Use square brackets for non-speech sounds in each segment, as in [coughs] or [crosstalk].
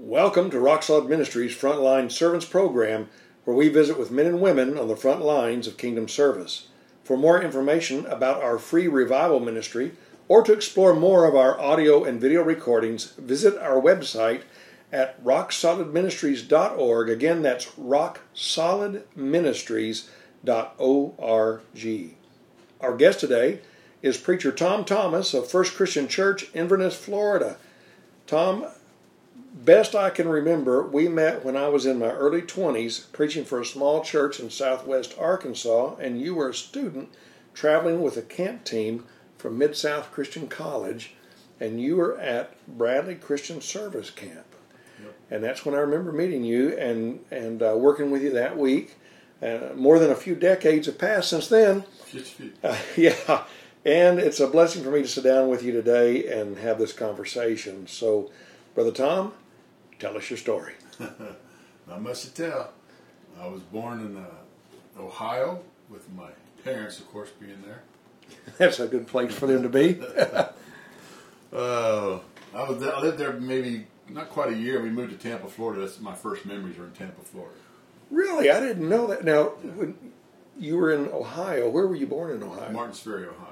Welcome to Rock Solid Ministries Frontline Servants Program, where we visit with men and women on the front lines of kingdom service. For more information about our free revival ministry, or to explore more of our audio and video recordings, visit our website at rocksolidministries.org. Again, that's rocksolidministries.org. Our guest today is preacher Tom Thomas of First Christian Church, Inverness, Florida. Tom, best I can remember, we met when I was in my early 20s preaching for a small church in southwest Arkansas, and you were a student traveling with a camp team from Mid South Christian College, and you were at Bradley Christian Service Camp. Yep. And that's when I remember meeting you and, and uh, working with you that week. Uh, more than a few decades have passed since then. Uh, [laughs] yeah, and it's a blessing for me to sit down with you today and have this conversation. So, Brother Tom, tell us your story. [laughs] Not much to tell. I was born in uh, Ohio with my parents, of course, being there. [laughs] That's a good place for them to be. [laughs] Uh, I, was, I lived there maybe not quite a year. We moved to Tampa, Florida. That's my first memories are in Tampa, Florida. really, I didn't know that. Now, when you were in Ohio, where were you born in Ohio? Martins Ferry, Ohio.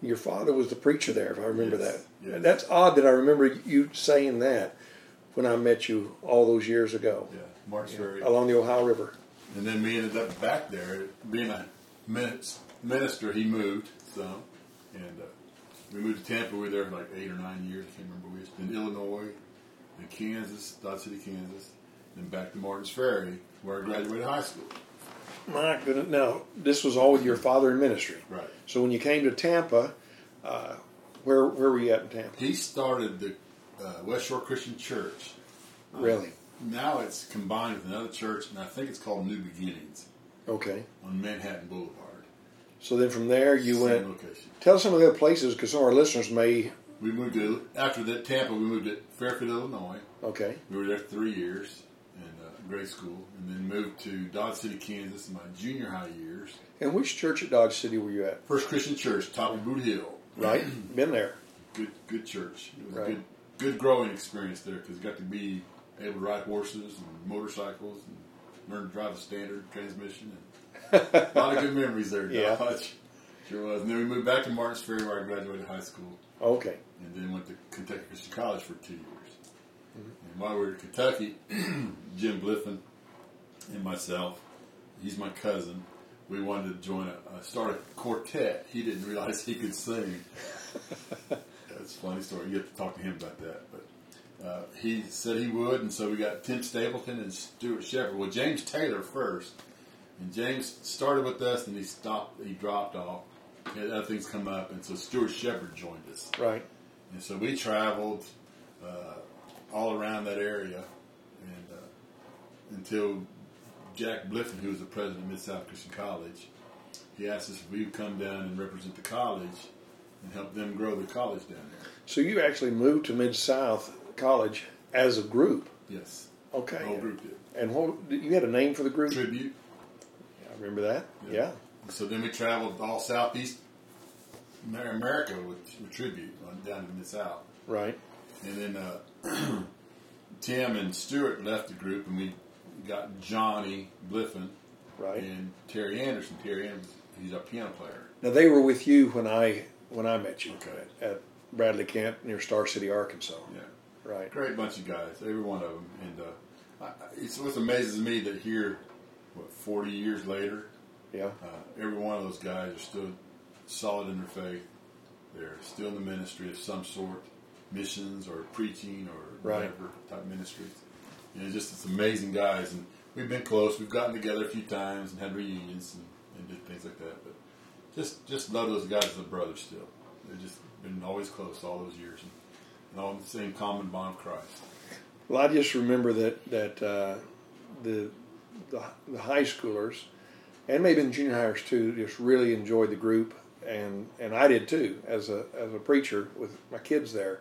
Your father was the preacher there, if I remember Yes, that. yes. That's odd that I remember you saying that when I met you all those years ago Yeah, Martins Ferry. along the Ohio River. And then we ended up back there. Being a minister, he moved some. And uh, we moved to Tampa. We were there for like eight or nine years. I can't remember which. Then Illinois, then Kansas, Dodge City, Kansas. Then back to Martins Ferry, where I graduated high school. My goodness. Now, this was all with your father in ministry. Right. So when you came to Tampa, uh, where where were you at in Tampa? He started the uh, West Shore Christian Church. Uh, Really? Now it's combined with another church, and I think it's called New Beginnings Okay. on Manhattan Boulevard. So then from there you Same went. location. Tell us some of the other places because some of our listeners may. We moved to after that Tampa. We moved to Fairfield, Illinois. Okay. We were there three years in uh, grade school, and then moved to Dodge City, Kansas, in my junior high years. And which church at Dodge City were you at? First Christian Church, top of Boot Hill. Right. [clears throat] Been there. Good, good church. It was Right. a good, good growing experience there because got to be able to ride horses and motorcycles and learn to drive a standard transmission. And [laughs] a lot of good memories there, Yeah. Dodge. Sure was. And then we moved back to Martins Ferry where I graduated high school, Okay. and then went to Kentucky Christian College for two years. And while we were in Kentucky, [clears throat] Jim Bliffen and myself, he's my cousin, we wanted to join a, start a quartet. He didn't realize he could sing. [laughs] That's a funny story. You have to talk to him about that. But uh, he said he would, and so we got Tim Stapleton and Stuart Shepard. Well, James Taylor first, and James started with us, and he stopped. He dropped off. He had other things come up, and so Stuart Shepard joined us. Right. And so we traveled uh, all around that area, and uh, until Jack Bliffen, who was the president of Mid South Christian College, he asked us if we would come down and represent the college and help them grow the college down there. So you actually moved to Mid South College as a group. Yes, Okay. the whole group did. And what you had a name for the group? Tribute. I remember that. Yeah. Yeah. So then we traveled all southeast America with, with Tribute down to Mid South. Right. And then uh, [clears throat] Tim and Stuart left the group, and we got Johnny Bliffen Right. and Terry Anderson. Terry Anderson, he's a piano player. Now they were with you when I when I met you Okay. at Bradley Camp near Star City, Arkansas. Yeah, Right. great bunch of guys, every one of them. And uh, I, it's what amazes me that here, what forty years later, Yeah. uh, every one of those guys are still solid in their faith. They're still in the ministry of some sort, missions or preaching or Right. whatever type ministries. You know, just it's amazing guys, and we've been close. We've gotten together a few times and had reunions and, and did things like that. But just just love those guys as a brother still. They've just been always close all those years, and, and all the same common bond of Christ. Well, I just remember that that uh, the, the the high schoolers and maybe the junior hires too just really enjoyed the group, and and I did too as a as a preacher with my kids there,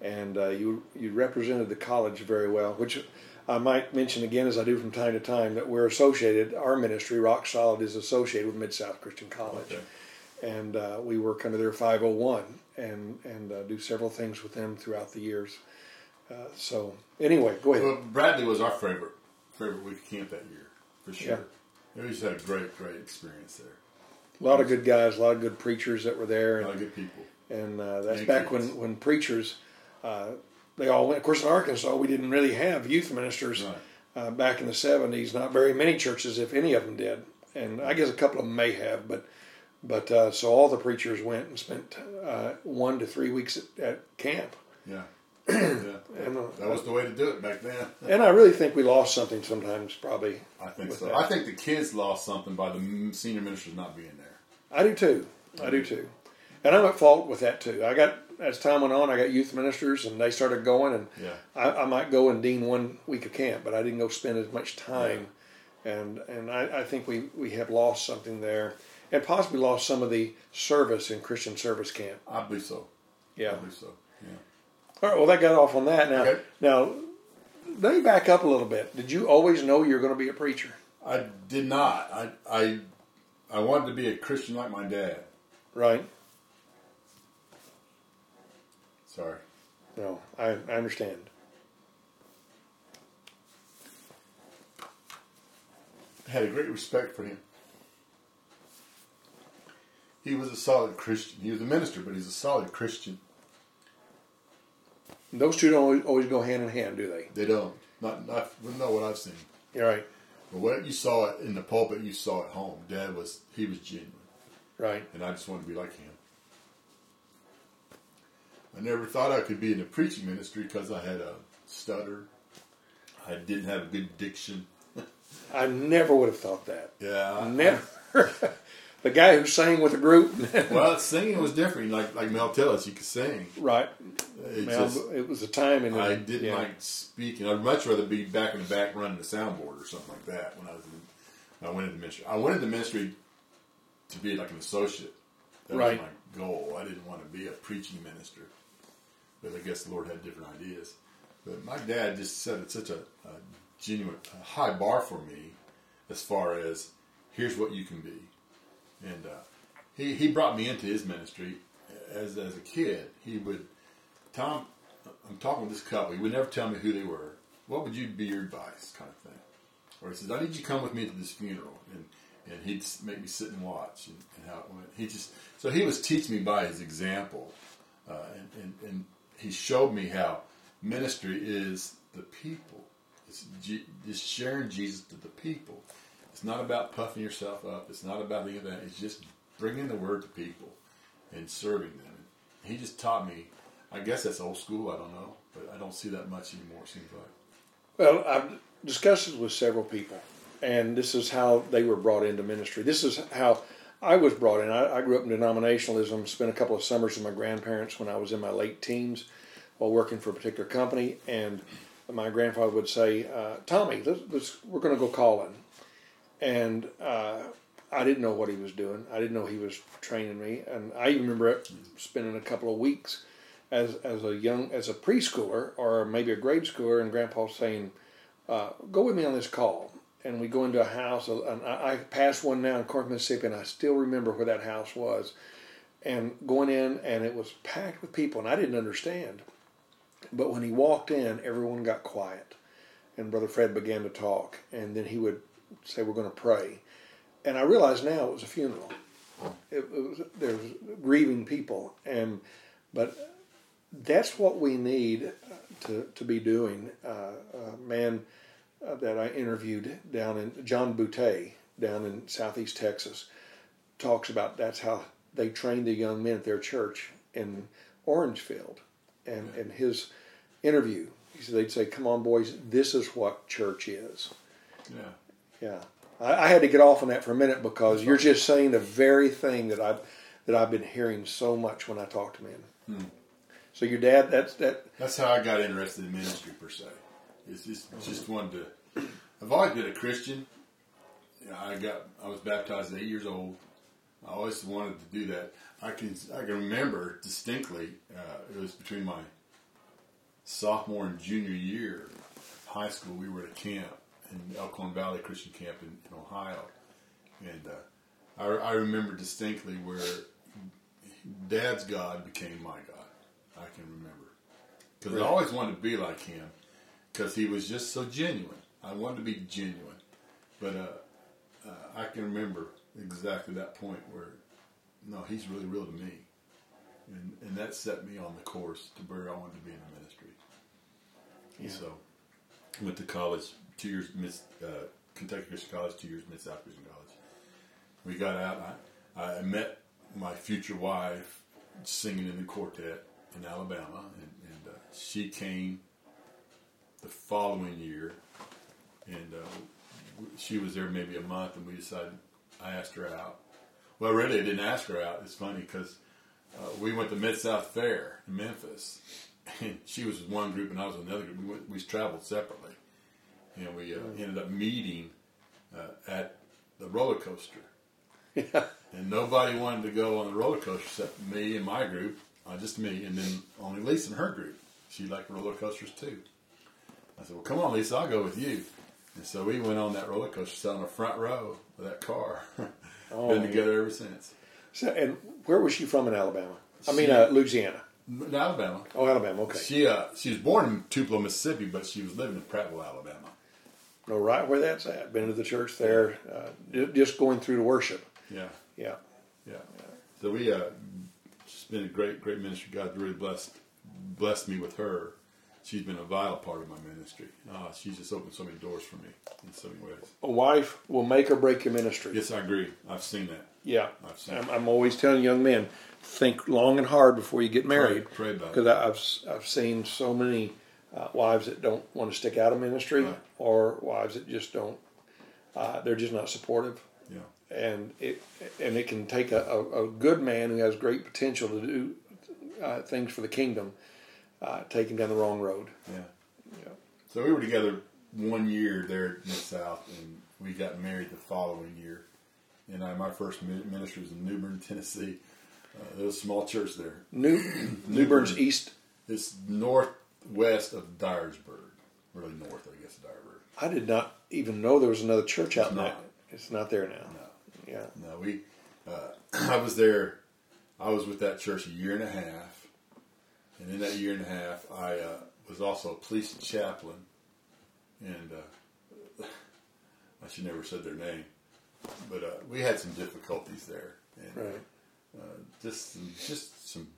and uh, you you represented the college very well, which. I might mention again, as I do from time to time, that we're associated. Our ministry, Rock Solid, is associated with Mid South Christian College. Okay. and uh, we work under their 501 and and uh, do several things with them throughout the years. Uh, so anyway, go ahead. Well, Bradley was our favorite favorite week of camp that year for sure. Yeah. We just had a great, great experience there. A lot of good guys, a lot of good preachers that were there, A lot and, of good people. and uh, that's And back when when preachers uh, they all went. Of course, in Arkansas, we didn't really have youth ministers Right. uh, back in the seventies. Not very many churches, if any of them did, and I guess a couple of them may have, but. But uh, so all the preachers went and spent uh, one to three weeks at, at camp, Yeah. [clears throat] yeah. and uh, That was the way to do it back then. and I really think we lost something sometimes. Probably, I think so. that. I think the kids lost something by the senior ministers not being there. I do too. I do too. And I'm at fault with that too. I got as time went on, I got youth ministers, and they started going, and Yeah. I, I might go and dean one week of camp, but I didn't go spend as much time. And and I, I think we, we have lost something there, and possibly lost some of the service in Christian service camp. I believe so. Yeah, I Yeah. believe so. Yeah. All right. Well, that got off on that. Now, Okay. now, let me back up a little bit. Did you always know you were going to be a preacher? I did not. I I I wanted to be a Christian like my dad. Right. Sorry. No, I, I understand. I had a great respect for him. He was a solid Christian. He was a minister, but he's a solid Christian. Those two don't always, always go hand in hand, do they? They don't. Not not not what I've seen. You're right. But what you saw in the pulpit, you saw at home. Dad was he was genuine, Right. and I just wanted to be like him. I never thought I could be in the preaching ministry because I had a stutter. I didn't have a good diction. [laughs] I never would have thought that. Yeah, Never. [laughs] the guy who sang with the group, [laughs] well, singing was different. Like like Mel Tillis, you could sing. right? It Well, just it was a time in. I didn't yeah. like speaking. I'd much rather be back in the back running the soundboard or something like that when I was in, when I went into ministry. I went into ministry to be like an associate. That Right. was my goal. I didn't want to be a preaching minister, but I guess the Lord had different ideas. But my dad just set such a, a genuine, a high bar for me as far as here's what you can be, and uh, he he brought me into his ministry as as a kid. He would Tom, I'm talking with this couple. He would never tell me who they were. What would you be your advice, kind of thing? Or he says, I need you to come with me to this funeral, and and he'd make me sit and watch and, and how it went. He just so he was teaching me by his example, uh, and, and and he showed me how ministry is the people. It's just sharing Jesus to the people. It's not about puffing yourself up. It's not about any of that. It's just bringing the word to people and serving them. He just taught me. I guess that's old school. I don't know, but I don't see that much anymore. It seems like. Well, I've discussed this with several people, and this is how they were brought into ministry. This is how I was brought in. I, I grew up in denominationalism, spent a couple of summers with my grandparents when I was in my late teens while working for a particular company, and my grandfather would say, uh, Tommy, let's, let's, we're going to go calling. And uh, I didn't know what he was doing. I didn't know he was training me. And I even remember spending a couple of weeks as as a young as a preschooler or maybe a grade schooler, and Grandpa saying, uh, "Go with me on this call." And we go into a house, and I, I passed one now in Corinth, Mississippi, and I still remember where that house was. And going in, and it was packed with people, and I didn't understand. But when he walked in, everyone got quiet, and Brother Fred began to talk, and then he would say, "We're going to pray," and I realized now it was a funeral. It, it was there was grieving people, and but that's what we need uh, to, to be doing. Uh, a man uh, that I interviewed down in John Boutte down in southeast Texas talks about that's how they train the young men at their church in Orangefield, and in his interview, he said they'd say, "Come on, boys, this is what church is." Yeah. Yeah, I, I had to get off on that for a minute because you're just saying the very thing that I've that I've been hearing so much when I talk to men. So your dad, that's that. That's how I got interested in ministry per se. It's just just wanted to. I've always been a Christian. I got I was baptized at eight years old. I always wanted to do that. I can I can remember distinctly. Uh, it was between my sophomore and junior year of high school. We were at a camp in Elkhorn Valley Christian Camp in, in Ohio, and uh, I, I remember distinctly where Dad's God became my God. I can remember. because Right. I always wanted to be like him because he was just so genuine. I wanted to be genuine, but uh, uh, I can remember exactly that point where no, he's really real to me, and and that set me on the course to where I wanted to be in the ministry. Yeah. so, went to college two years, Miss uh, Kentucky Christian College, two years Mid South Christian College. We got out. I, I met my future wife singing in the quartet in Alabama, and, and uh, she came the following year, and uh, she was there maybe a month, and we decided. I asked her out. Well, really, I didn't ask her out. It's funny because uh, we went to Mid South Fair in Memphis, [laughs] and she was with one group and I was with another group. We, went, we traveled separately, and we uh, ended up meeting uh, at the roller coaster. [laughs] Yeah. And nobody wanted to go on the roller coaster except me and my group, uh, just me, and then only Lisa and her group. She liked roller coasters too. I said, "Well, come on, Lisa, I'll go with you." And so we went on that roller coaster, sat on the front row of that car. [laughs] Oh, Been together ever since. So, and where was she from in Alabama? I mean, uh, Louisiana. In Alabama. Oh, Alabama. Okay. She uh, she was born in Tupelo, Mississippi, but she was living in Prattville, Alabama. No, right where that's at. Been to the church there. Uh, just going through to worship. Yeah, Yeah. yeah. So we uh, it's been a great, great ministry. God really blessed blessed me with her. She's been a vital part of my ministry. Uh, she's just opened so many doors for me in so many ways. A wife will make or break your ministry. Yes, I agree. I've seen that. Yeah. I've seen I'm. I'm always telling young men, think long and hard before you get married. Pray about it. Because I've s- I've seen so many uh, wives that don't want to stick out of ministry, Right. or wives that just don't. Uh, they're just not supportive, Yeah, and it and it can take a, a, a good man who has great potential to do uh, things for the kingdom, uh, take him down the wrong road. yeah. Yeah. So we were together one year there in the South, and we got married the following year. And I, my first mi- ministry was in Newbern, [laughs] Tennessee. Uh, there was a small church there. New [clears throat] Newbern's East. It's northwest of Dyersburg. Really north, I guess, of Dyersburg. I did not even know there was another church out It's in that. not. It's not there now. No, Yeah. no, we. Uh, [clears throat] I was there. I was with that church a year and a half, and in that year and a half, I uh, was also a police chaplain, and uh, [laughs] I should never said their name, but uh, we had some difficulties there, and Right. uh, just some, just some.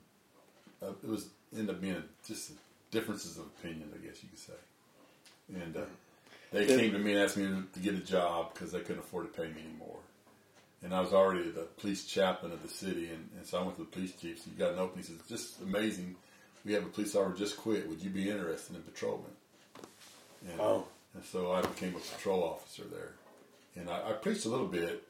Uh, it was end up being just differences of opinion, I guess you could say, and uh, they came to me and asked me to get a job because they couldn't afford to pay me anymore. And I was already the police chaplain of the city, and, and so I went to the police chief. So you got an opening. He says, "Just amazing. We have a police officer just quit. Would you be interested in patrolman?" And, Wow. and so I became a patrol officer there, and I, I preached a little bit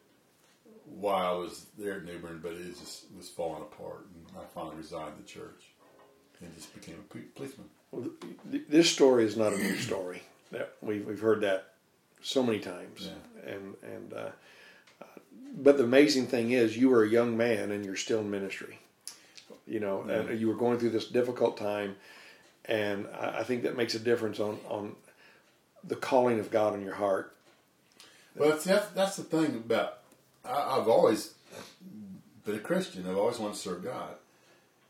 while I was there at Newbern, but it just was falling apart, and I finally resigned the church and just became a policeman. Well, th- this story is not a new story. That we've we've heard that so many times, Yeah. and and uh, uh, but the amazing thing is, you were a young man and you're still in ministry. You know, and you were going through this difficult time, and I, I think that makes a difference on on the calling of God in your heart. Well, see, that's, that's the thing about I, I've always been a Christian. I've always wanted to serve God,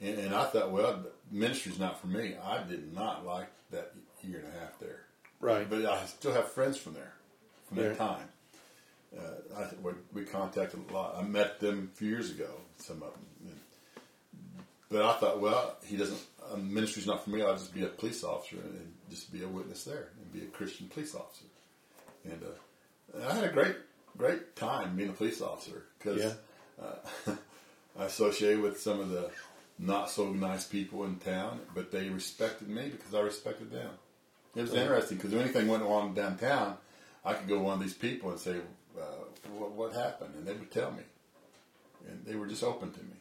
and, and I thought, well, ministry's not for me. I did not like that year and a half there, Right. but I still have friends from there from that Yeah. time. Uh, I, we, we contacted a lot. I met them a few years ago, some of them. And, but I thought, well, he doesn't. Ministry's not for me. I'll just be a police officer and, and just be a witness there and be a Christian police officer. And uh, I had a great, great time being a police officer because Yeah. uh, [laughs] I associated with some of the not so nice people in town, but they respected me because I respected them. It was interesting because if anything went wrong downtown, I could go to one of these people and say, uh, what, "What happened?" and they would tell me, and they were just open to me,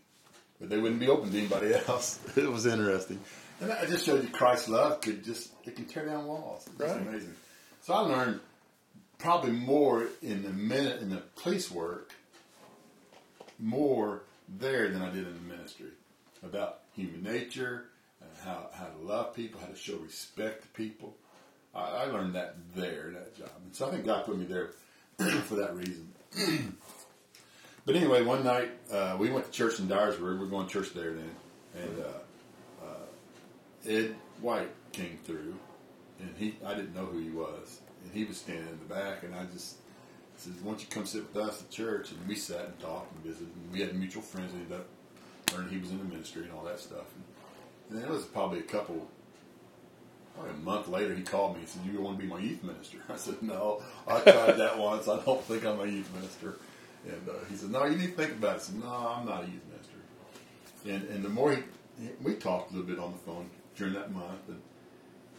but they wouldn't be open to anybody else. [laughs] it was interesting, and I just showed you Christ's love could just it can tear down walls. It's Right. amazing. So I learned probably more in the minute in the police work, more there than I did in the ministry about human nature and how, how to love people, how to show respect to people. I, I learned that there, that job. And so I think God put me there [clears throat] for that reason. [clears throat] but anyway, one night uh, we went to church in Dyersburg. We were going to church there then. And uh, uh, it white came through, and he I didn't know who he was, and he was standing in the back, and I just said, "Why don't you come sit with us at church?" And we sat and talked and visited, and we had mutual friends. Ended up learning he was in the ministry and all that stuff. And, and it was probably a couple. Probably a month later, he called me and said, "You want to be my youth minister?" [laughs] I said, "No, I tried that [laughs] once. I don't think I'm a youth minister." And uh, he said, "No, you need to think about it." I said, "No, I'm not a youth minister." And and the more he, we talked a little bit on the phone during that month, and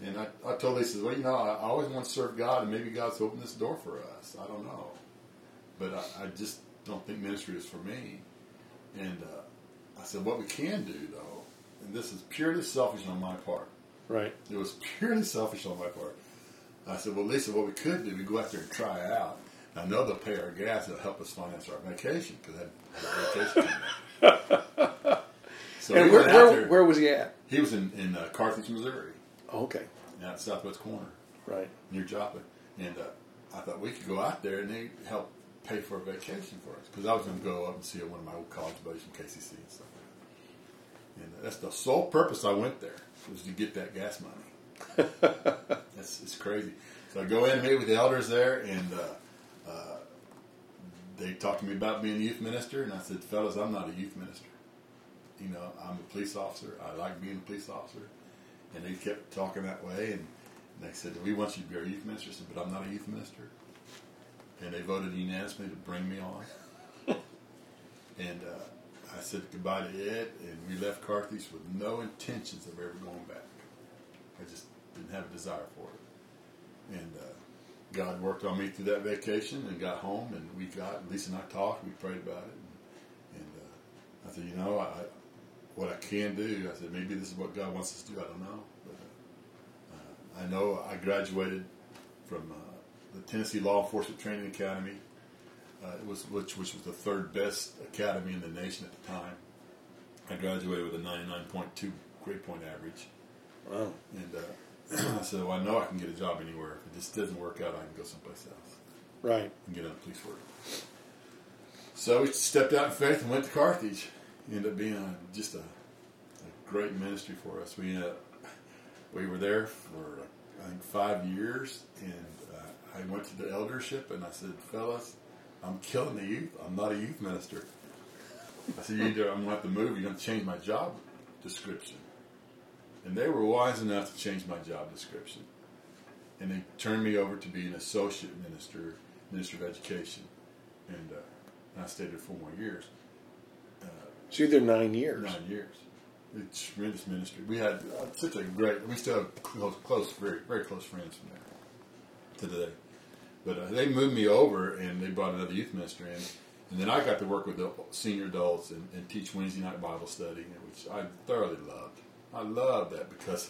and I, I told him, he says, "Well, you know, I, I always want to serve God, and maybe God's opened this door for us. I don't know, but I, I just don't think ministry is for me." And uh, I said, "What we can do, though, and this is purely selfish on my part. Right. It was purely selfish on my part." I said, "Well, Lisa, what we could do, we go out there and try it out." I know they'll pay our gas. It'll help us finance our vacation because I had a vacation. [laughs] so And where, where, where was he at? He was in in uh, Carthage, Missouri, Oh, okay. out southwest corner Right. near Joplin, and uh, I thought we could go out there and they help pay for a vacation for us because I was going to go up and see one of my old college buddies from KCC and stuff. And uh, that's the sole purpose I went there was to get that gas money. [laughs] that's it's crazy. So I go in and meet with the elders there, and uh, uh, they talked to me about being a youth minister, and I said, "Fellas, I'm not a youth minister. You know, I'm a police officer. I like being a police officer." And they kept talking that way, and they said, "We want you to be our youth minister." I said, "But I'm not a youth minister." And they voted unanimously to bring me on. [laughs] and uh, I said goodbye to Ed, and we left Carthage with no intentions of ever going back. I just didn't have a desire for it. And uh, God worked on me through that vacation, and got home, and we got Lisa and I talked. We prayed about it, and, and uh, I said, "You know, I, what I can do," I said, "Maybe this is what God wants us to do. I don't know." But, uh, I know I graduated from uh, the Tennessee Law Enforcement Training Academy. Uh, it was which which was the third best academy in the nation at the time. I graduated with a 99.2 grade point average, Wow. and uh, I said, "Well, I know I can get a job anywhere. If it just doesn't work out, I can go someplace else Right. and get on police work." So we stepped out in faith and went to Carthage. Ended up being a, just a, a great ministry for us. We up, we were there for I think five years, and uh, I went to the eldership and I said, "Fellas, I'm killing the youth. I'm not a youth minister." I said, "You either I'm going to have to move. You're going to change my job description." And they were wise enough to change my job description, and they turned me over to be an associate minister, minister of education, and, uh, and I stayed there four more years. So you're there nine years. Nine years. It's tremendous ministry. We had uh, such a great. We still have close, close, very, very close friends from there to today. But uh, they moved me over, and they brought another youth minister in, and then I got to work with the senior adults and, and teach Wednesday night Bible study, which I thoroughly loved. I love that because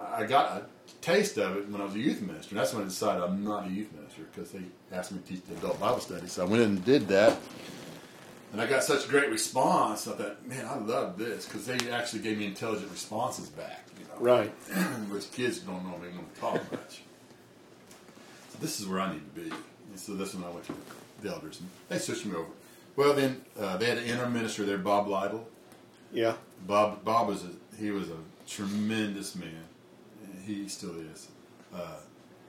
I got a taste of it when I was a youth minister. And that's when I decided I'm not a youth minister because they asked me to teach the adult Bible study. So I went in and did that. And I got such a great response. I thought, man, I love this because they actually gave me intelligent responses back. You know, Right. [clears throat] which kids don't normally want to talk much. So this is where I need to be. And so that's when I went to the elders, and they switched me over. Well, then uh, they had an interim minister there, Bob Lytle. Yeah. Bob Bob was a, he was a tremendous man. He still is. Uh,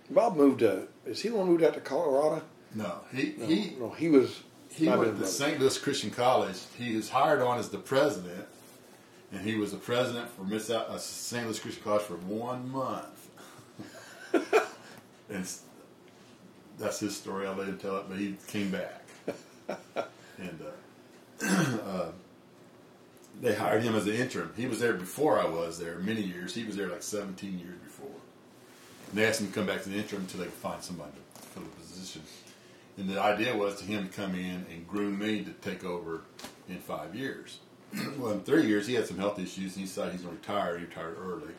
Bob moved to. Is he the one who moved out to Colorado? no, he No, he no, he was. he went to. St. Louis Christian College. He was hired on as the president, and he was the president for Miss uh, St. Louis Christian College for one month. [laughs] and that's his story. I'll let him tell it. But he came back, [laughs] and uh, [clears throat] uh, they hired him as an interim. He was there before I was there many years. He was there like 17 years before. And they asked him to come back to the interim until they could find somebody to fill the position. And the idea was to him to come in and groom me to take over in five years. [clears throat] well, in three years, he had some health issues, and he decided he's going to retire. He retired early.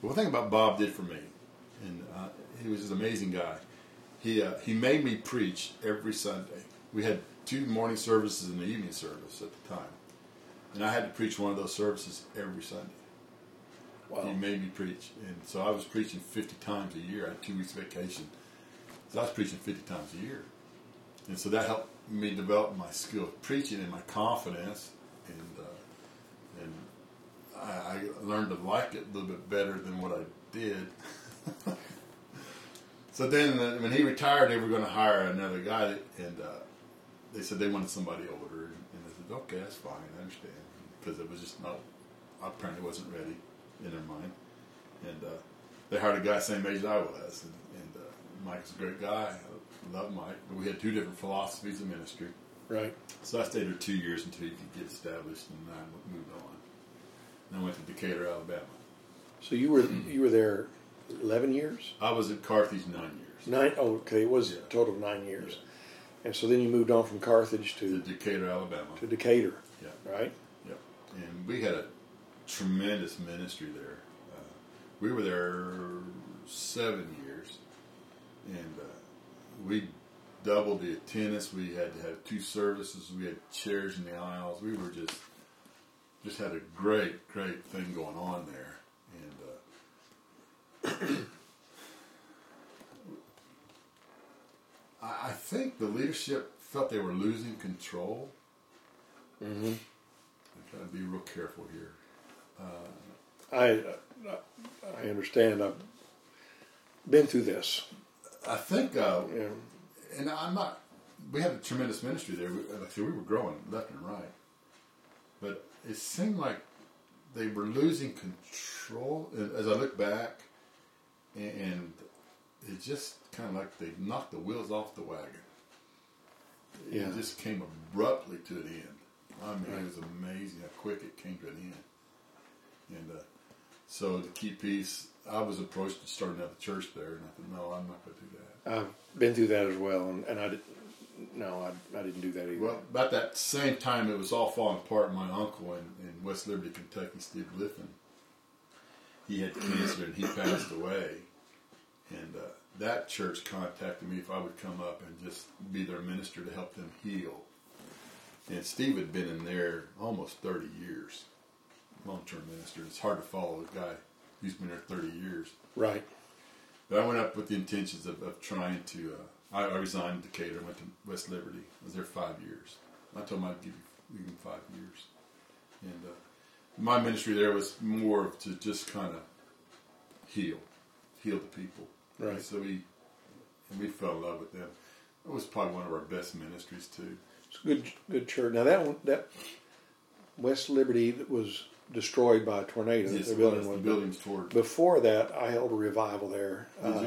But one thing about Bob did for me, and uh, he was an amazing guy. He uh, he made me preach every Sunday. We had two morning services and an evening service at the time, and I had to preach one of those services every Sunday. Wow. He made me preach, and so I was preaching 50 times a year. I had two weeks vacation, so I was preaching 50 times a year, and so that helped me develop my skill of preaching and my confidence, and uh, and I, I learned to like it a little bit better than what I did. [laughs] so then, uh, when he retired, they were going to hire another guy, and uh, they said they wanted somebody older, and, and I said, "Okay, that's fine, I understand," because it was just not I apparently wasn't ready in their mind, and uh, they hired a guy same age as I was, and, and uh, Mike's a great guy. I love Mike, but we had two different philosophies of ministry. Right. So I stayed there two years until you could get established, and I moved on. And I went to Decatur, Alabama. So you were you were there eleven years. I was at Carthage nine years. Nine. Oh, okay. It was Yeah. a total of nine years. And so then you moved on from Carthage To to Decatur, Alabama. to Decatur, Yeah, right? And we had a tremendous ministry there. Uh, we were there seven years, and uh, we doubled the attendance. We had to have two services. We had chairs in the aisles. We were just just had a great, great thing going on there. And uh, [coughs] I think the leadership felt they were losing control. Mm-hmm. I gotta be real careful here. I I understand. I've been through this. I think, uh, Yeah. and I'm not. We had a tremendous ministry there. We, like I said, we were growing left and right, but it seemed like they were losing control. And As I look back, and, it just kind of like they knocked the wheels off the wagon. Yeah. It just came abruptly to an end. I mean, it was amazing how quick it came to an end. And uh, so to keep peace, I was approached to start another church there, and I thought, no, I'm not going to do that. I've been through that as well, and, and I did. No, I, I didn't do that either. Well, about that same time, it was all falling apart. My uncle in, in West Liberty, Kentucky, Steve Liffin, he had cancer and he passed away. And uh, that church contacted me if I would come up and just be their minister to help them heal. And Steve had been in there almost 30 years, long term minister. It's hard to follow a guy who's been there 30 years. right. But I went up with the intentions of, of trying to. Uh, I, resigned Decatur, went to West Liberty. I was there five years. I told him I'd give you, him five years. And uh, my ministry there was more of to just kind of heal, heal the people. Right. And so we, and we fell in love with them. It was probably one of our best ministries too. It's a good good church. Now that one, that West Liberty that was destroyed by a tornado. Yes, the it building was. the building's toward. Before that, I held a revival there. Uh?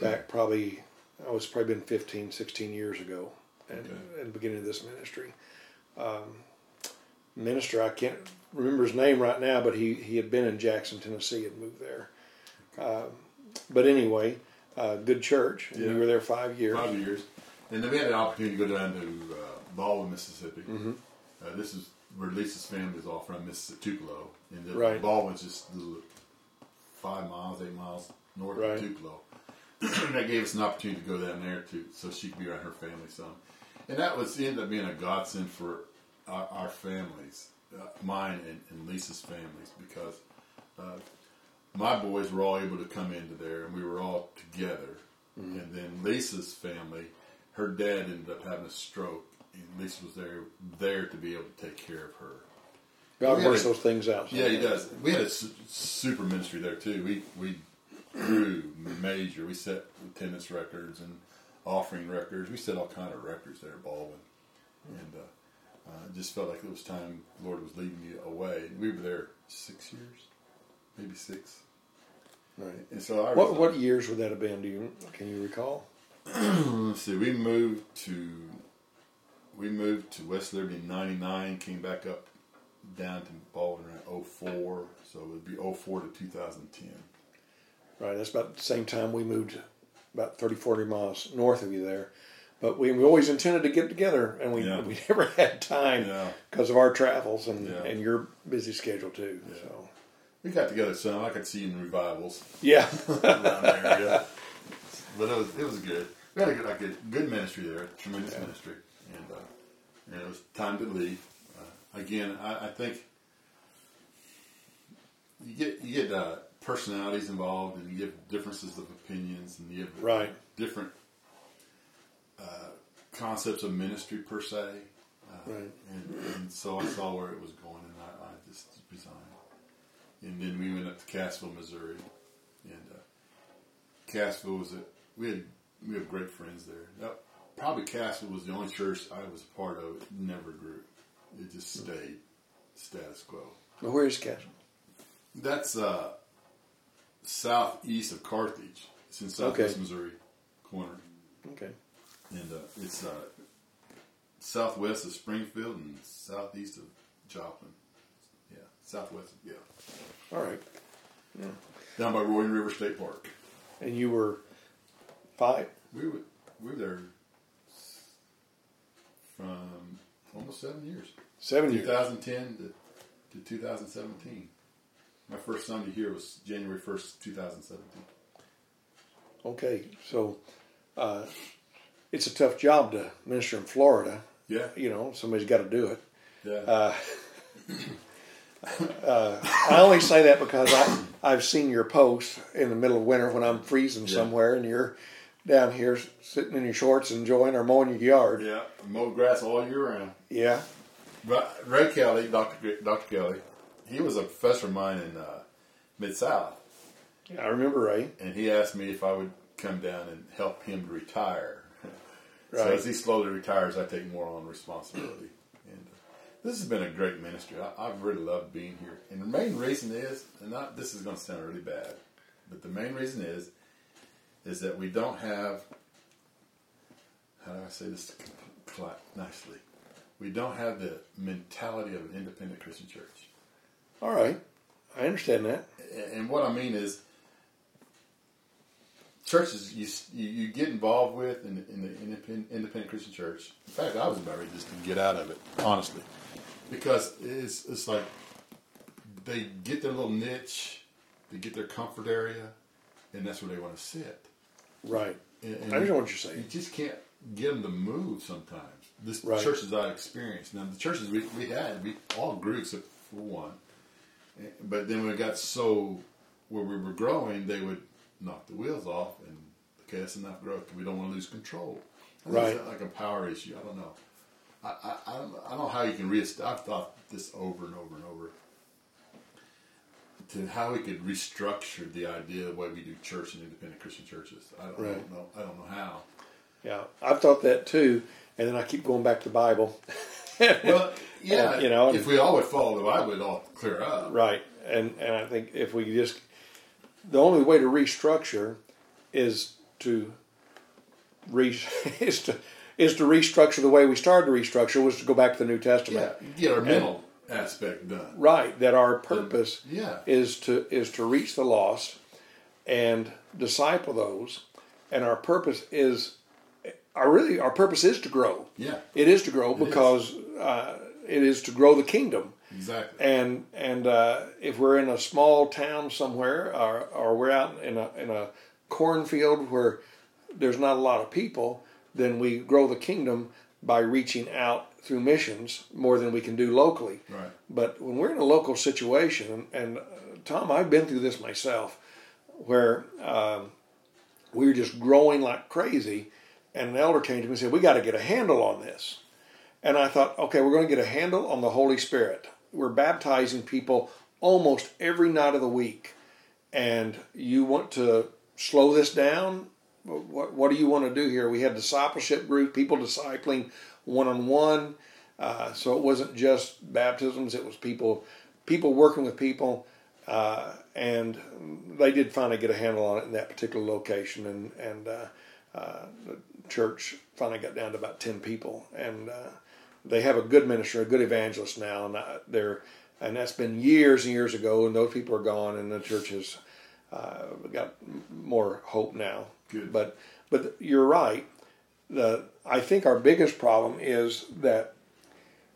Back probably, I was probably been 15, 16 years ago, and Okay. at the beginning of this ministry. Um, minister, I can't remember his name right now, but he, he had been in Jackson, Tennessee, and moved there. Um, but anyway, uh, good church. And Yeah. We were there five years. Five years. And then we had the opportunity to go down to uh, Baldwin, Mississippi. Mm-hmm. Uh, this is where Lisa's family is all from, Mississippi, Tupelo. And the, Right. Baldwin's just five miles, eight miles north Right. of Tupelo. and [clears throat] that gave us an opportunity to go down there to so she could be around her family some. And that was ended up being a godsend for our, our families, uh, mine and, and Lisa's families, because uh, my boys were all able to come into there, and we were all together. And then Lisa's family, her dad ended up having a stroke, Lisa was there there to be able to take care of her. God works those things out. Yeah, he does. We had a su- super ministry there too. We we grew major. We set attendance records and offering records. We set all kind of records there Baldwin, and uh, uh, it just felt like it was time the Lord was leading me away. And we were there six years, maybe six. Right. And so I What resigned. what years would that have been? Do you can you recall? [clears throat] Let's see. We moved to we moved to West Liberty in '99. Came back up down to Baldwin around 04. So it would be 04 to 2010. Right. That's about the same time we moved about 30, 40 miles north of you there. But we, we always intended to get together, and we, Yeah. [laughs] we never had time Yeah. because of our travels and, Yeah. and your busy schedule too. So We got together some. I could see you in revivals yeah, around there. Yeah. [laughs] But it was it was good. We had a good, like a good ministry there, tremendous ministry, and uh, and it was time to leave. Uh, again, I, I think you get you get uh, personalities involved, and you get differences of opinions, and you have Right. different uh, concepts of ministry per se. Uh, Right. And, and so I saw where it was going, and I, I just resigned. and then we went up to Cassville, Missouri, and uh, Cassville was a we had we have great friends there. Probably Cassville was the only church I was a part of. It never grew. It just stayed status quo. Well, where is Cassville? That's uh, southeast of Carthage. It's in southwest Okay. Missouri corner, Okay. and uh, it's uh, southwest of Springfield and southeast of Joplin. Yeah, southwest. Yeah, All right. Yeah. Down by Roaring River State Park. And you were five? We were we were there from almost seven years, Seven years. 2010 to, to 2017. My first Sunday here was January 1st, 2017. Okay. So uh, it's a tough job to minister in Florida. Yeah, You know, somebody's got to do it. yeah. [coughs] I only say that because I, I've seen your post in the middle of winter when I'm freezing Yeah. somewhere and you're down here sitting in your shorts enjoying or mowing your yard. yeah, mow grass all year round. Yeah. But Ray Kelly, Dr. Dr. Kelly, he was a professor of mine in uh, Mid South, Yeah, I remember Ray. and he asked me if I would come down and help him to retire. [laughs] So as he slowly retires, I take more on responsibility. And uh, this has been a great ministry. I, I've really loved being here. And the main reason is, and not, this is going to sound really bad, but the main reason is, is that we don't have. How do I say this nicely? We don't have the mentality of an independent Christian church. All right. I understand that. And what I mean is, churches you you, you get involved with in, in the independent, independent Christian church. In fact, I was about ready just to get out of it, honestly, because it's it's like they get their little niche, they get their comfort area, and that's where they want to sit. Right. And, and I understand what you're saying. you just can't get them to move sometimes. This Right. churches I experienced. Now the churches we, we had, we all grew except for one. Eh, But then when it got so where we were growing, they would knock the wheels off and okay, that's enough growth. We don't want to lose control. Right. like a power issue. I don't know. I, I, I, don't, I don't know how you can reest. I've thought this over and over and over to how we could restructure the idea of the way we do church and independent Christian churches. I don't, I don't know. I don't know how. Yeah. I've thought that too. And then I keep going back to the Bible. [laughs] Well, [laughs] yeah, And, you know, if we all would follow the Bible, it'd all clear up. Right, and and I think if we just the only way to restructure is to re [laughs] is to is to restructure the way we started to restructure was to go back to the New Testament. Yeah, get our mental aspect done. Right, that our purpose Yeah. is to is to reach the lost and disciple those, and our purpose is our really our purpose is to grow. Yeah, It is to grow because uh, it is to grow the kingdom. exactly. and and uh, if we're in a small town somewhere, or, or we're out in a in a cornfield where there's not a lot of people, then we grow the kingdom by reaching out through missions more than we can do locally. Right. But when we're in a local situation, and, and uh, Tom, I've been through this myself, where um, we were just growing like crazy, and an elder came to me and said, "We got to get a handle on this." And I thought, okay, we're going to get a handle on the Holy Spirit. We're baptizing people almost every night of the week, and you want to slow this down? What, what do you want to do here? We had discipleship group, people discipling one on one. So it wasn't just baptisms; it was people, people working with people, uh, and they did finally get a handle on it in that particular location. And and uh, uh, the church finally got down to about ten people, and uh, they have a good minister, a good evangelist now, and uh, they're and that's been years and years ago, and those people are gone, and the church has uh, got more hope now. Good. But but you're right. The I think our biggest problem is that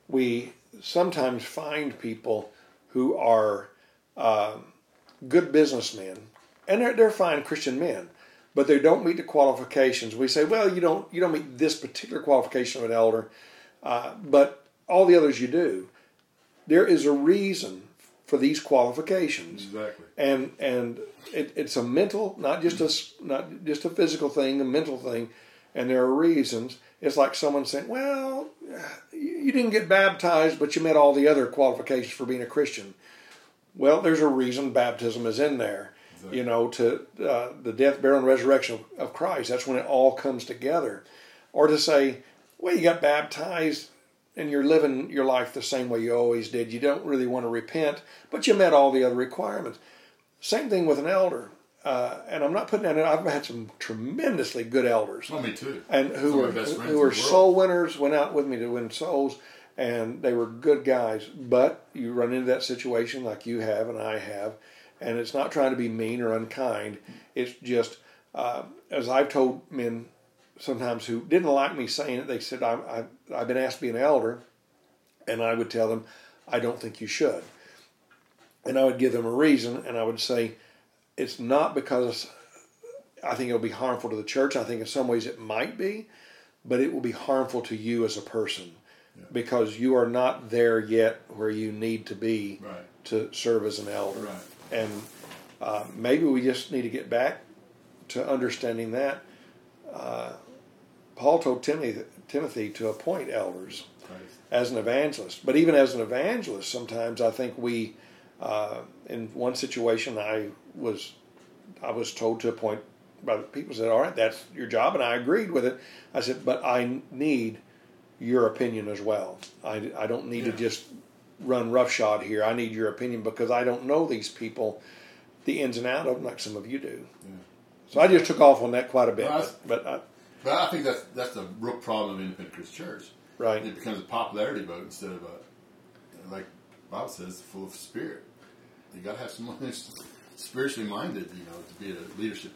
we sometimes find people who are um, good businessmen, and they're, they're fine Christian men, but they don't meet the qualifications. We say, well, you don't you don't meet this particular qualification of an elder, uh, but all the others you do. There is a reason for these qualifications Exactly. and and it, it's a mental, not just a not just a physical thing, a mental thing, and there are reasons. It's like someone saying, "Well, you didn't get baptized, but you met all the other qualifications for being a Christian." Well, there's a reason baptism is in there. Exactly. You know, to uh, the death, burial, and resurrection of Christ. That's when it all comes together. Or to say, well, you got baptized and you're living your life the same way you always did. You don't really want to repent, but you met all the other requirements. Same thing with an elder. Uh, and I'm not putting that in. I've had some tremendously good elders Well, me too. and who were who were soul winners, went out with me to win souls, and they were good guys. But you run into that situation like you have and I have, and it's not trying to be mean or unkind. It's just uh, as I've told men sometimes who didn't like me saying it. They said I'm, I've, I've been asked to be an elder, and I would tell them I don't think you should, and I would give them a reason, and I would say it's not because I think it'll be harmful to the church. I think in some ways it might be, but it will be harmful to you as a person because you are not there yet where you need to be Right. to serve as an elder. Right. And uh, maybe we just need to get back to understanding that. Uh, Paul told Timothy, Timothy to appoint elders as an evangelist. But even as an evangelist, sometimes I think we, uh, in one situation, I was, I was told to appoint by the people said, "All right, that's your job," and I agreed with it. I said, "But I need your opinion as well. I, I don't need Yeah. to just run roughshod here. I need your opinion because I don't know these people, the ins and out of them, like some of you do." Yeah. So I just took off on that quite a bit, Well, but, but I, But I think that's that's the real problem of independent Christian church. right, It becomes a popularity vote instead of a, like Bob says, full of spirit. You got to have some. [laughs] spiritually minded, you know, to be a leadership.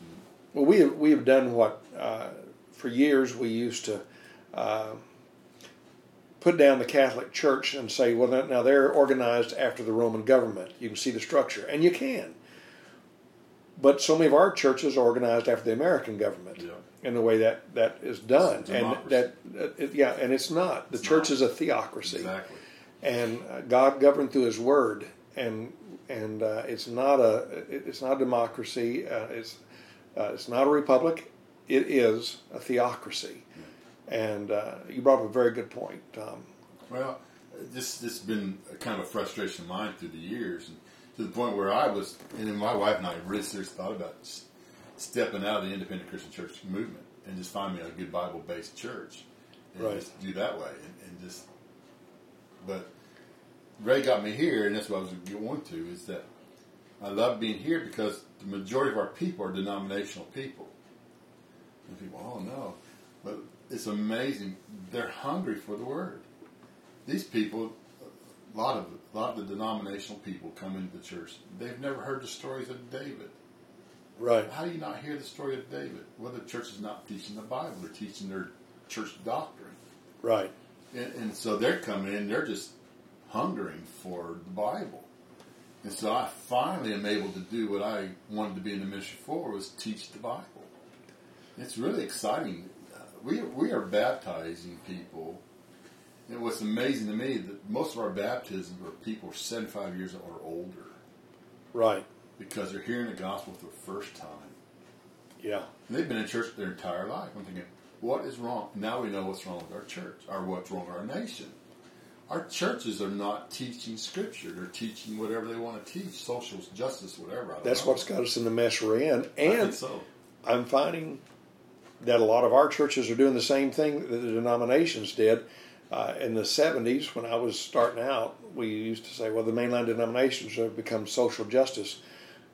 Well, we have we have done what uh, for years we used to uh, put down the Catholic Church and say, well, now they're organized after the Roman government. You can see the structure, and you can. But so many of our churches are organized after the American government Yeah. in the way that that is done, and that, that it, yeah, and it's not. The It's church not. is a theocracy exactly. and uh, God governed through His Word, and and uh, it's not a it's not a democracy. Uh, it's uh, it's not a republic. It is a theocracy, and uh, you brought up a very good point, Tom. Well, this this has been a kind of a frustration of mine through the years, and to the point where I was, and my wife and I really seriously thought about s- stepping out of the independent Christian church movement and just find me a good Bible based church, and Right. just do that way, and, and just. But Ray got me here, and that's what I was going to is that I love being here because the majority of our people are denominational people. And people, oh no, but it's amazing. They're hungry for the word these people, a lot of a lot of the denominational people come into the church. They've never heard the stories of David. Right, How do you not hear the story of David? Well, the church is not teaching the Bible; they're teaching their church doctrine, right, and, and so they're coming in. They're just hungering for the Bible, and so I finally am able to do what I wanted to be in the ministry for was teach the Bible. It's really exciting. Uh, We we are baptizing people and what's amazing to me that most of our baptisms are people 75 years or older right. because they're hearing the gospel for the first time. Yeah, And they've been in church their entire life. I'm thinking, what is wrong? Now we know what's wrong with our church or what's wrong with our nation. Our churches are not teaching scripture. They're teaching whatever they want to teach, social justice, whatever. That's know. what's got us in the mess we're in, and so. I'm finding that a lot of our churches are doing the same thing that the denominations did. Uh, in the 70s, when I was starting out, we used to say, well, the mainline denominations have become social justice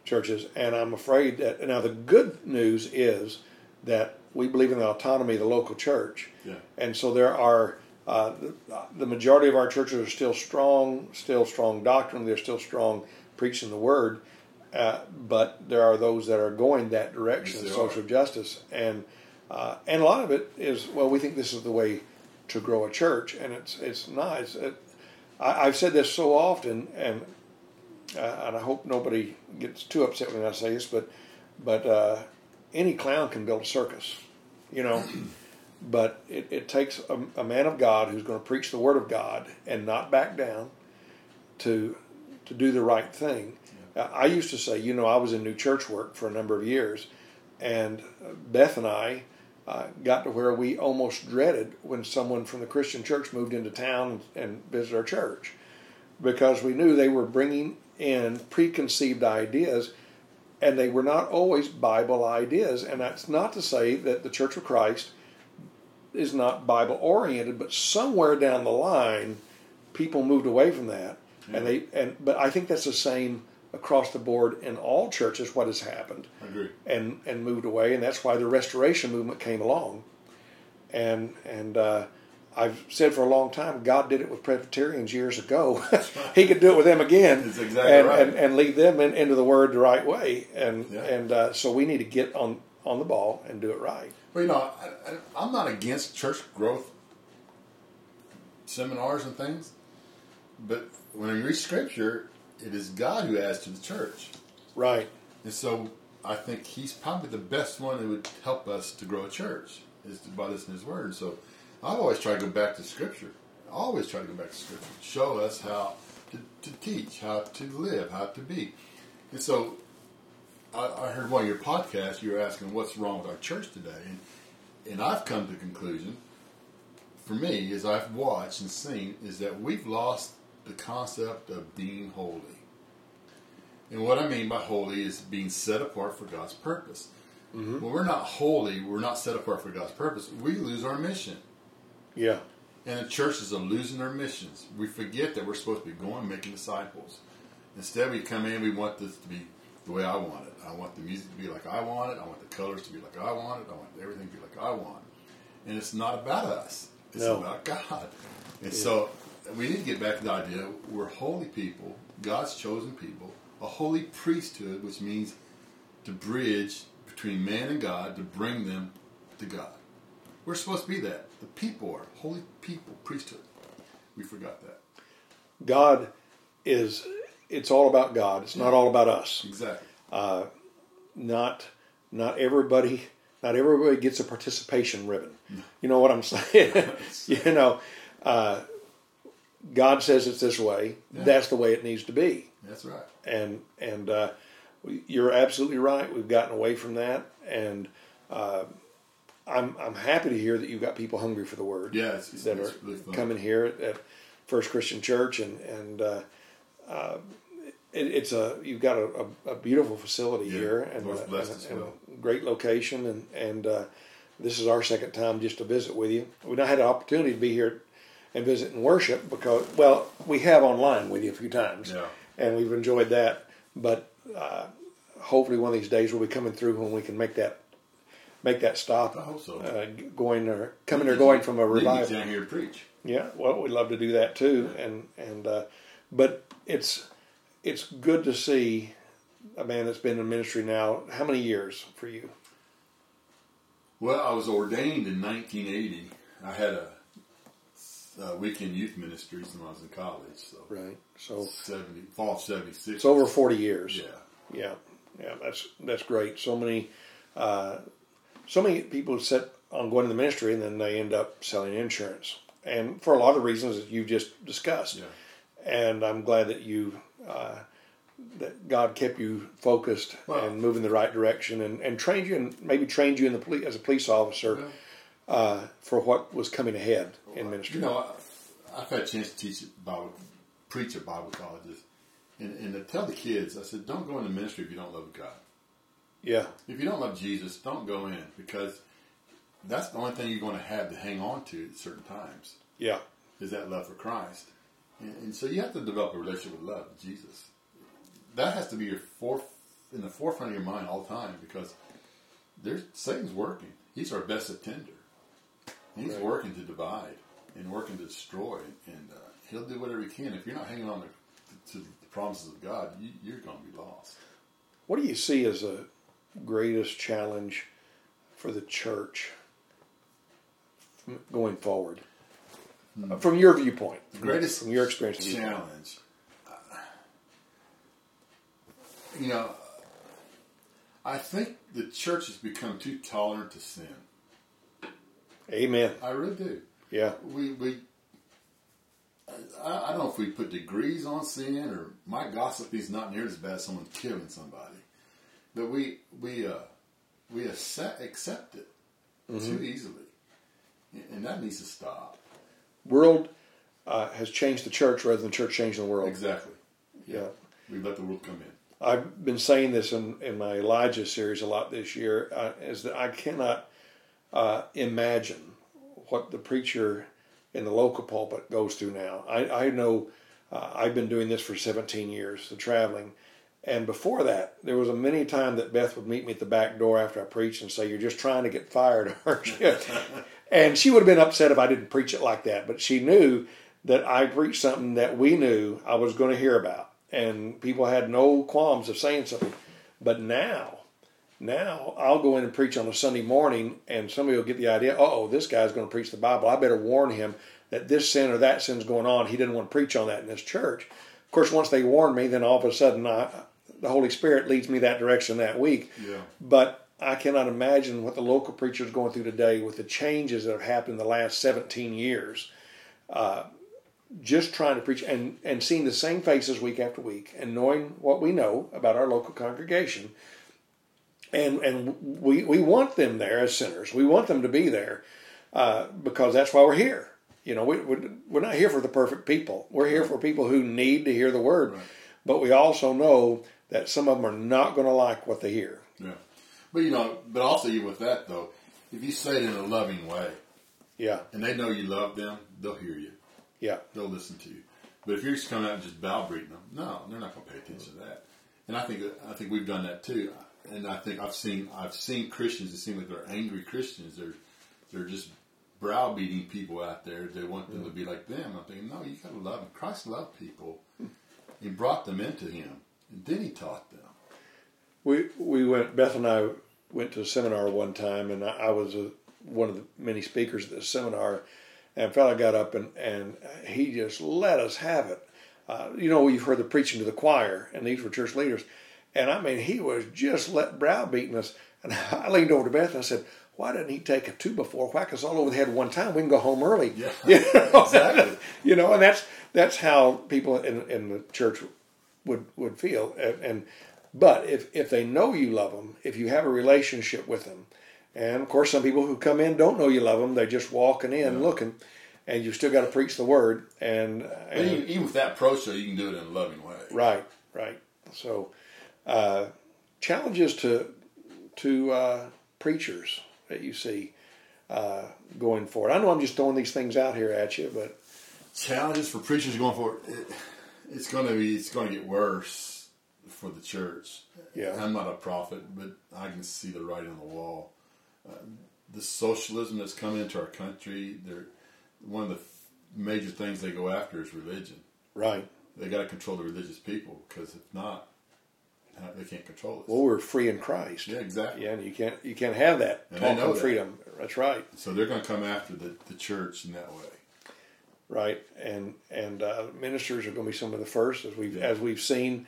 churches. And I'm afraid that, now the good news is that we believe in the autonomy of the local church. Yeah. And so there are, uh, the, the majority of our churches are still strong, still strong doctrine, they're still strong preaching the word. Uh, but there are those that are going that direction, Yes, social are. justice, and uh, and a lot of it is well, we think this is the way to grow a church, and it's it's. It's, it, I, I've said this so often, and uh, and I hope nobody gets too upset when I say this, but but uh, any clown can build a circus, you know. [clears throat] but it, it takes a, a man of God who's going to preach the word of God and not back down to to do the right thing. Uh, I used to say, you know, I was in new church work for a number of years, and uh, Beth and I uh, got to where we almost dreaded when someone from the Christian church moved into town and visited our church because we knew they were bringing in preconceived ideas, and they were not always Bible ideas. And that's not to say that the Church of Christ is not Bible oriented, but somewhere down the line, people moved away from that, and they and but I think that's the same across the board in all churches. What has happened? I agree. and and moved away, and that's why the Restoration movement came along. And and uh, I've said for a long time, God did it with Presbyterians years ago. [laughs] he could do it with them again, That's exactly and, right. and and lead them in, into the Word the right way. And Yeah. and uh, so we need to get on on the ball and do it right. Well, you know, I, I, I'm not against church growth seminars and things, but when you read Scripture, it is God who adds to the church, Right. and so I think He's probably the best one that would help us to grow a church is by listening to His Word. So I've always tried to go back to Scripture. I always try to go back to Scripture, show us how to, to teach, how to live, how to be, and so I, I heard one of your podcasts. You were asking what's wrong with our church today, and and I've come to the conclusion, for me, as I've watched and seen, is that we've lost the concept of being holy. And what I mean by holy is being set apart for God's purpose. Mm-hmm. When we're not holy, we're not set apart for God's purpose. We lose our mission. Yeah. And the churches are losing their missions. We forget that we're supposed to be going making disciples. Instead, we come in, we want this to be the way I want it. I want the music to be like I want it. I want the colors to be like I want it. I want everything to be like I want. And it's not about us. It's No. about God. And so we need to get back to the idea we're holy people, God's chosen people, a holy priesthood, which means to bridge between man and God to bring them to God. We're supposed to be that. The people are holy people, priesthood. We forgot that. God is. It's all about God. It's not all about us. Exactly. not not everybody not everybody gets a participation ribbon. You know what I'm [laughs] saying? you know, uh, God says it's this way. That's the way it needs to be. That's right. And and uh, you're absolutely right. We've gotten away from that, and uh, I'm I'm happy to hear that you've got people hungry for the word. Yeah, it's- it's- that it's are really coming here at, at First Christian Church, and and uh, uh, it, it's a you've got a, a, a beautiful facility Yeah, here, and, North a, and, well. a great location, and and uh, this is our second time just to visit with you. We've not had an opportunity to be here and visit and worship because well we have online with you a few times, Yeah. and we've enjoyed that. But uh, hopefully one of these days we'll be coming through when we can make that make that stop. I hope so. Uh, going or coming or going from a You can get revival. down here to preach. Yeah, well, we'd love to do that too, and and uh, but it's it's good to see a man that's been in ministry now. How many years for you? Well, I was ordained in 1980. I had a, uh weekend youth ministries when I was in college. So Right. So 70, fall of 76. it's over forty years. Yeah. Yeah, yeah, that's that's great. So many, uh, so many people set on going to the ministry and then they end up selling insurance, and for a lot of reasons that you've just discussed. Yeah. And I'm glad that you, uh, that God kept you focused Well- and moving the right direction, and, and trained you, and maybe trained you in the police as a police officer uh, for what was coming ahead in ministry. You know, I, I've had a chance to teach Bible, preach at Bible colleges. And, and to tell the kids, I said, don't go into ministry if you don't love God. yeah, If you don't love Jesus, don't go in because that's the only thing you're going to have to hang on to at certain times yeah, is that love for Christ. And, and so you have to develop a relationship with love with Jesus. That has to be your foref- in the forefront of your mind all the time because there's Satan's working. He's our best attender. He's Right. working to divide and working to destroy, and uh, he'll do whatever he can. If you're not hanging on to, to the promises of God, you, you're going to be lost. What do you see as the greatest challenge for the church going forward? Uh, From your viewpoint, The greatest from your experience, challenge. uh, You know, I think the church has become too tolerant to sin. Amen. I really do. Yeah, We we. I, I don't know if we put degrees on sin or my gossip is not near as bad as someone killing somebody, but we we uh, we accept, accept it too easily, and that needs to stop. World uh, has changed the church rather than the church changing the world. Exactly. Yeah, We let the world come in. I've been saying this in, in my Elijah series a lot this year, uh, is that I cannot uh, imagine what the preacher in the local pulpit goes through now. I, I know uh, I've been doing this for 17 years, the traveling. And before that, there was a many time that Beth would meet me at the back door after I preached and say, "You're just trying to get fired, aren't you?" [laughs] and she would have been upset if I didn't preach it like that. But she knew that I preached something that we knew I was going to hear about, and people had no qualms of saying something. But now, now I'll go in and preach on a Sunday morning, and somebody will get the idea, uh "Oh, this guy's going to preach the Bible. I better warn him that this sin or that sin's going on. He didn't want to preach on that in this church." Of course, once they warn me, then all of a sudden I, the Holy Spirit leads me that direction that week. Yeah. But I cannot imagine what the local preacher is going through today with the changes that have happened in the last 17 years. Uh, just trying to preach and, and seeing the same faces week after week and knowing what we know about our local congregation. And, and we, we want them there as sinners. We want them to be there uh, because that's why we're here. You know, we, we're not here for the perfect people. We're here for people who need to hear the word. Right. But we also know that some of them are not going to like what they hear. But you know, but also even with that though, if you say it in a loving way, Yeah, and they know you love them, they'll hear you. yeah, They'll listen to you. But if you're just coming out and just browbeating them, no, they're not going to pay attention to that. And I think I think we've done that too. And I think I've seen I've seen Christians that seem like they're angry Christians. They're they're just browbeating people out there. They want them to be like them. I'm thinking, no, you got to love them. Christ loved people. Hmm. He brought them into Him, and then He taught them. We we went. Beth and I went to a seminar one time, and I, I was a, one of the many speakers at the seminar. And a fella got up and and he just let us have it. Uh, you know, you've heard the preaching to the choir, and these were church leaders. And I mean, he was just let browbeating us. And [laughs] I leaned over to Beth and I said, "Why didn't he take a two before whack us all over the head one time? We can go home early." Yeah, [laughs] You know? [laughs] exactly. you know, and that's that's how people in in the church would would feel. And, and but if if they know you love them, if you have a relationship with them, and of course some people who come in don't know you love them, they're just walking in Yeah. looking, and you've still got to preach the word. And, and even, even with that approach, though, you can do it in a loving way. right, right. So uh, challenges to to uh, preachers that you see uh, going forward. I know I'm just throwing these things out here at you, but challenges for preachers going forward. It, it's going to be. It's going to get worse for the church. Yeah. I'm not a prophet, but I can see the writing on the wall. Uh, the socialism that's come into our country. They're one of the f- major things they go after is religion. right. They got to control the religious people because if not, they can't control us. Well, we're free in Christ. yeah, exactly. Yeah, and you can't you can't have that And talk of that. freedom. That's right, So they're going to come after the, the church in that way. right. And and uh, ministers are going to be some of the first, as we've Yeah. as we've seen.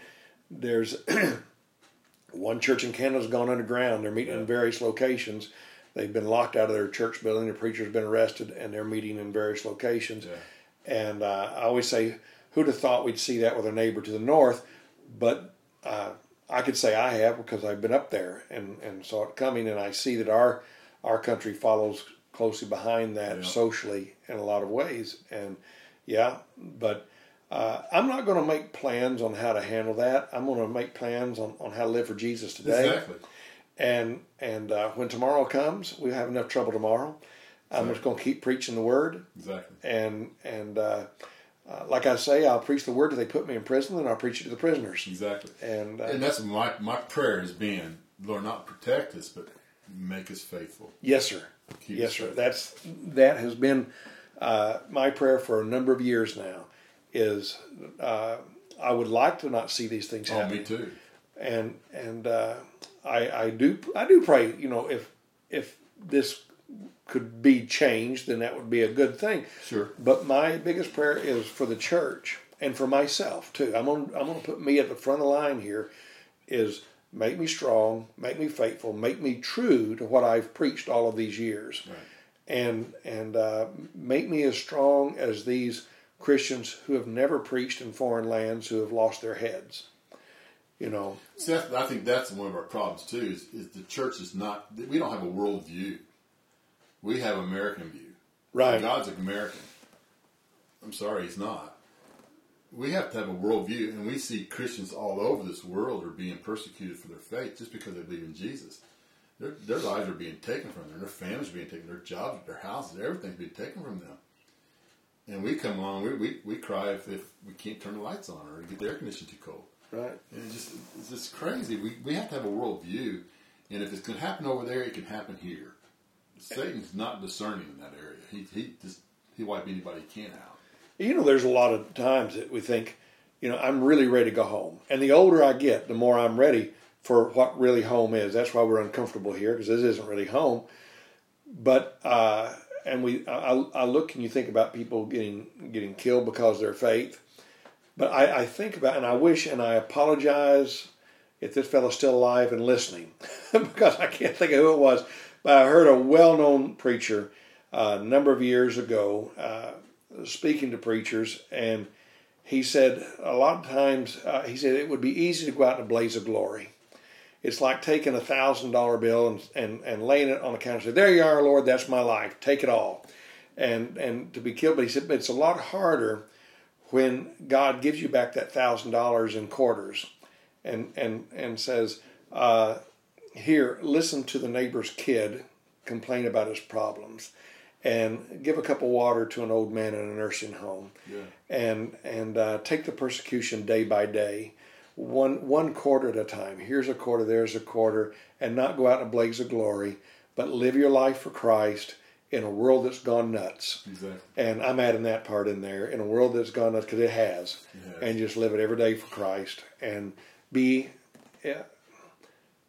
There's [clears throat] one church in Canada's gone underground. They're meeting in various locations. They've been locked out of their church building. The preacher's been arrested, and they're meeting in various locations. Yeah. And uh, I always say, who'd have thought we'd see that with our neighbor to the north? But uh, I could say I have because I've been up there and, and saw it coming, and I see that our our country follows closely behind that Yeah. socially in a lot of ways. And yeah, but uh, I'm not going to make plans on how to handle that. I'm going to make plans on, on how to live for Jesus today. Exactly. And and uh, when tomorrow comes, we have enough trouble tomorrow. I'm just going to keep preaching the word Exactly. and and uh, uh, like I say, I'll preach the word till they put me in prison, and I'll preach it to the prisoners. Exactly. And, uh, And that's my my prayer has been, Lord, not protect us, but make us faithful. yes, sir. Keep yes, sir. faithful. That's that has been uh, my prayer for a number of years now. Is uh, I would like to not see these things Oh, happen. me too. and and uh, I I do I do pray. You know, if if this could be changed, then that would be a good thing. Sure. But my biggest prayer is for the church and for myself too. I'm gonna I'm gonna put me at the front of the line here. Is make me strong, make me faithful, make me true to what I've preached all of these years, Right. and and uh, make me as strong as these Christians who have never preached in foreign lands who have lost their heads. You know, See, I think that's one of our problems too. Is, is the church is not. We don't have a world view. We have American view. right? God's American. I'm sorry, he's not. we have to have a worldview, and we see Christians all over this world are being persecuted for their faith just because they believe in Jesus. Their, their lives are being taken from them, their families are being taken, their jobs, their houses, everything's being taken from them. And we come along, we, we, we cry if, if we can't turn the lights on or get the air conditioning too cold. Right. And it's just, it's just crazy. We, we have to have a worldview, and if it's going to happen over there, it can happen here. Satan's not discerning in that area. He, he just, he wipe anybody he can out. You know, there's a lot of times that we think, you know, I'm really ready to go home. And the older I get, the more I'm ready for what really home is. That's why we're uncomfortable here because this isn't really home. But uh, and we, I, I look and you think about people getting getting killed because of their faith. But I, I think about and I wish and I apologize if this fellow's still alive and listening [laughs] because I can't think of who it was. But I heard a well-known preacher uh, a number of years ago uh, speaking to preachers and he said a lot of times uh, he said it would be easy to go out in a blaze of glory it's like taking a thousand dollar bill and, and, and laying it on the counter and say, There you are, Lord, that's my life. Take it all. And and to be killed. But he said, but it's a lot harder when God gives you back that thousand dollars in quarters and and and says, uh, here, listen to the neighbor's kid complain about his problems and give a cup of water to an old man in a nursing home Yeah. and and uh, take the persecution day by day one one quarter at a time. Here's a quarter, there's a quarter, and not go out in a blaze of glory, but live your life for Christ in a world that's gone nuts. Exactly. And I'm adding that part in there in a world that's gone nuts because it has, and just live it every day for Christ and be yeah,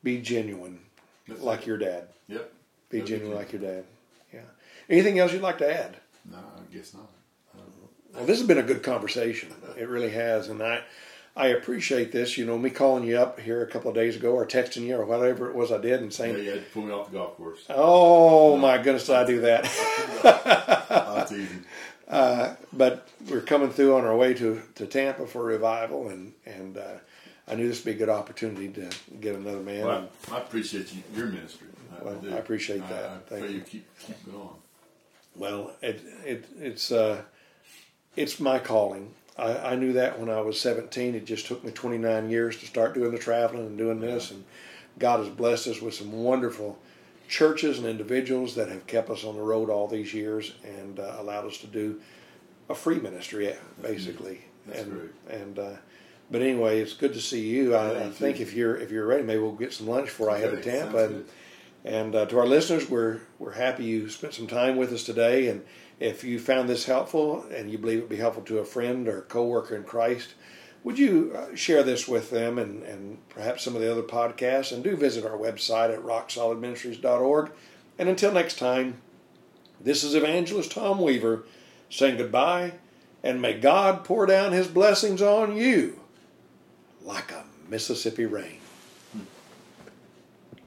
be genuine That's like it. your dad. Yep. Be genuine like your dad. Yeah. Anything else you'd like to add? No, I guess not. Well, this has been a good conversation. It really has, and I, I appreciate this. You know, me calling you up here a couple of days ago, or texting you, or whatever it was I did, and saying, Yeah, you had to pull me off the golf course. "Oh my goodness, did I do that?" [laughs] That's easy. but we're coming through on our way to, to Tampa for revival, and and uh, I knew this would be a good opportunity to get another man. Well, I, I appreciate you, your ministry. I, Well, do. I appreciate that. I, Thank you. you keep keep going. Well, it, it it's uh, it's my calling. I, I knew that when I was 17. It just took me 29 years to start doing the traveling and doing this, and God has blessed us with some wonderful churches and individuals that have kept us on the road all these years and uh, allowed us to do a free ministry, basically. That's and great. and uh, but anyway, it's good to see you. I, Yeah, I think if you're if you're ready, maybe we'll get some lunch before I head to Tampa. And, and uh, to our listeners, we're we're happy you spent some time with us today. And if you found this helpful and you believe it would be helpful to a friend or coworker in Christ, would you uh, share this with them and, and perhaps some of the other podcasts? And do visit our website at rocksolidministries.org. And until next time, this is Evangelist Tom Weaver saying goodbye, and may God pour down his blessings on you like a Mississippi rain.